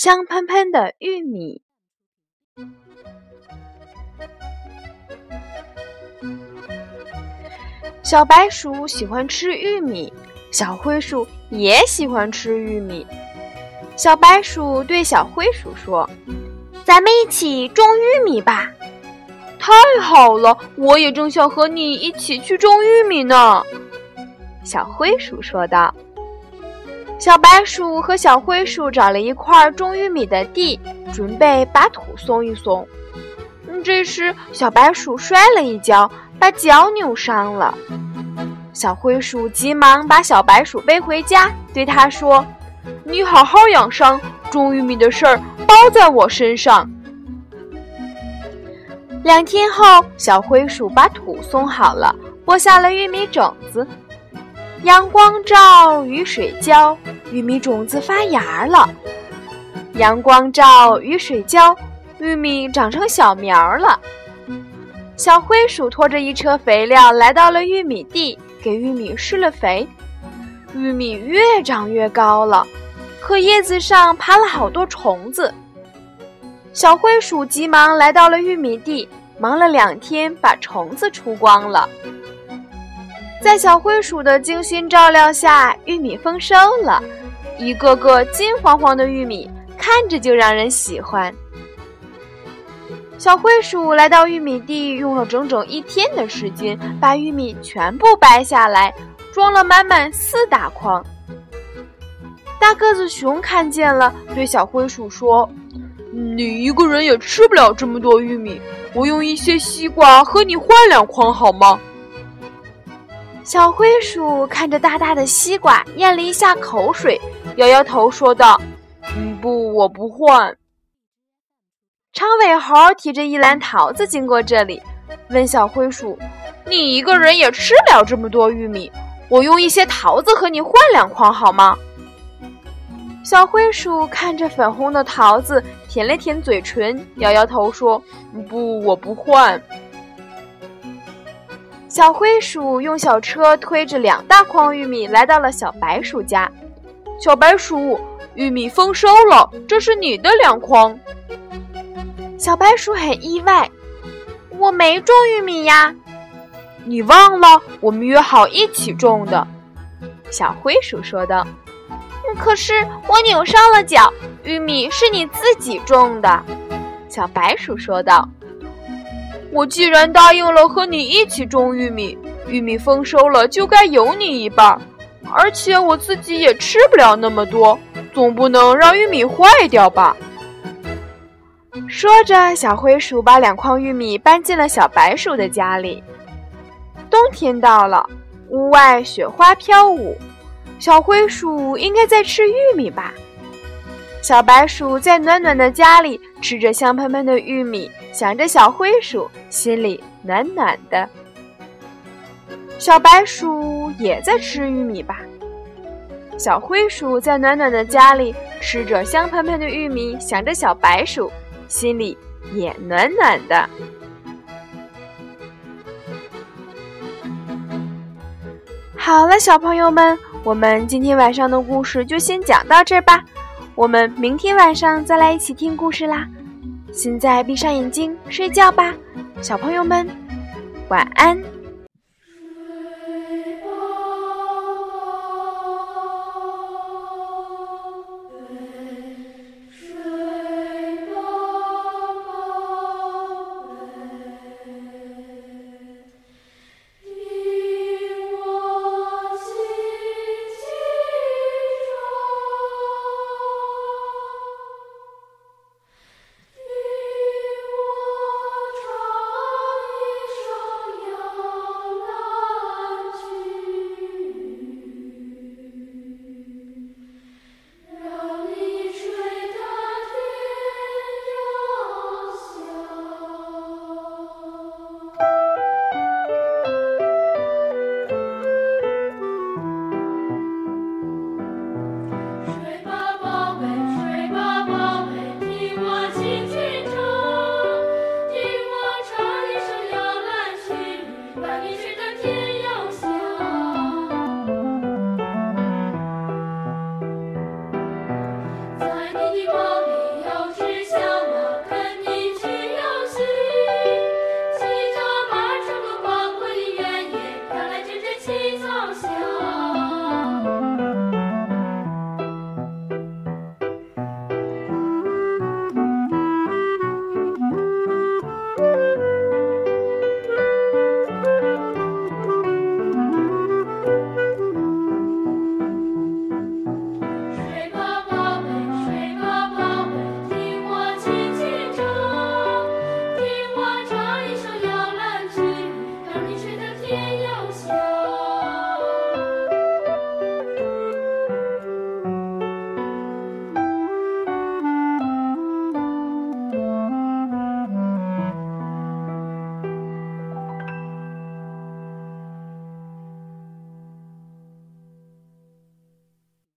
香喷喷的玉米》。小白鼠喜欢吃玉米，小灰鼠也喜欢吃玉米。小白鼠对小灰鼠说：“咱们一起种玉米吧。”太好了，我也正想和你一起去种玉米呢。”小灰鼠说道。小白鼠和小灰鼠找了一块种玉米的地，准备把土松一松。这时，小白鼠摔了一跤，把脚扭伤了。小灰鼠急忙把小白鼠背回家，对他说：“你好好养伤，种玉米的事儿包在我身上。”两天后，小灰鼠把土松好了，播下了玉米种子。阳光照，雨水浇，玉米种子发芽了。阳光照，雨水浇，玉米长成小苗了。小灰鼠拖着一车肥料来到了玉米地，给玉米施了肥。玉米越长越高了，可叶子上爬了好多虫子。小灰鼠急忙来到了玉米地。忙了两天，把虫子除光了。在小灰鼠的精心照料下，玉米丰收了，一个个金黄黄的玉米，看着就让人喜欢。小灰鼠来到玉米地，用了整整一天的时间，把玉米全部掰下来，装了满满四大筐。大个子熊看见了，对小灰鼠说：“你一个人也吃不了这么多玉米。”我用一些西瓜和你换两筐好吗？小灰鼠看着大大的西瓜，咽了一下口水，摇摇头说道：“嗯，不，我不换。”长尾猴提着一篮桃子经过这里，问小灰鼠：“你一个人也吃不了这么多玉米？我用一些桃子和你换两筐好吗？”小灰鼠看着粉红的桃子，舔了舔嘴唇，摇摇头说：“不，我不换。”小灰鼠用小车推着两大筐玉米来到了小白鼠家。小白鼠，玉米丰收了，这是你的两筐。小白鼠很意外：“我没种玉米呀，你忘了我们约好一起种的。”小灰鼠说道。可是我扭伤了脚，玉米是你自己种的，小白鼠说道。我既然答应了和你一起种玉米，玉米丰收了就该有你一半，而且我自己也吃不了那么多，总不能让玉米坏掉吧？说着，小灰鼠把两筐玉米搬进了小白鼠的家里。冬天到了，屋外雪花飘舞。小灰鼠应该在吃玉米吧？小白鼠在暖暖的家里吃着香喷喷的玉米，想着小灰鼠，心里暖暖的。小白鼠也在吃玉米吧？小灰鼠在暖暖的家里吃着香喷喷的玉米，想着小白鼠，心里也暖暖的。好了，小朋友们。我们今天晚上的故事就先讲到这儿吧，我们明天晚上再来一起听故事啦。现在闭上眼睛睡觉吧，小朋友们，晚安。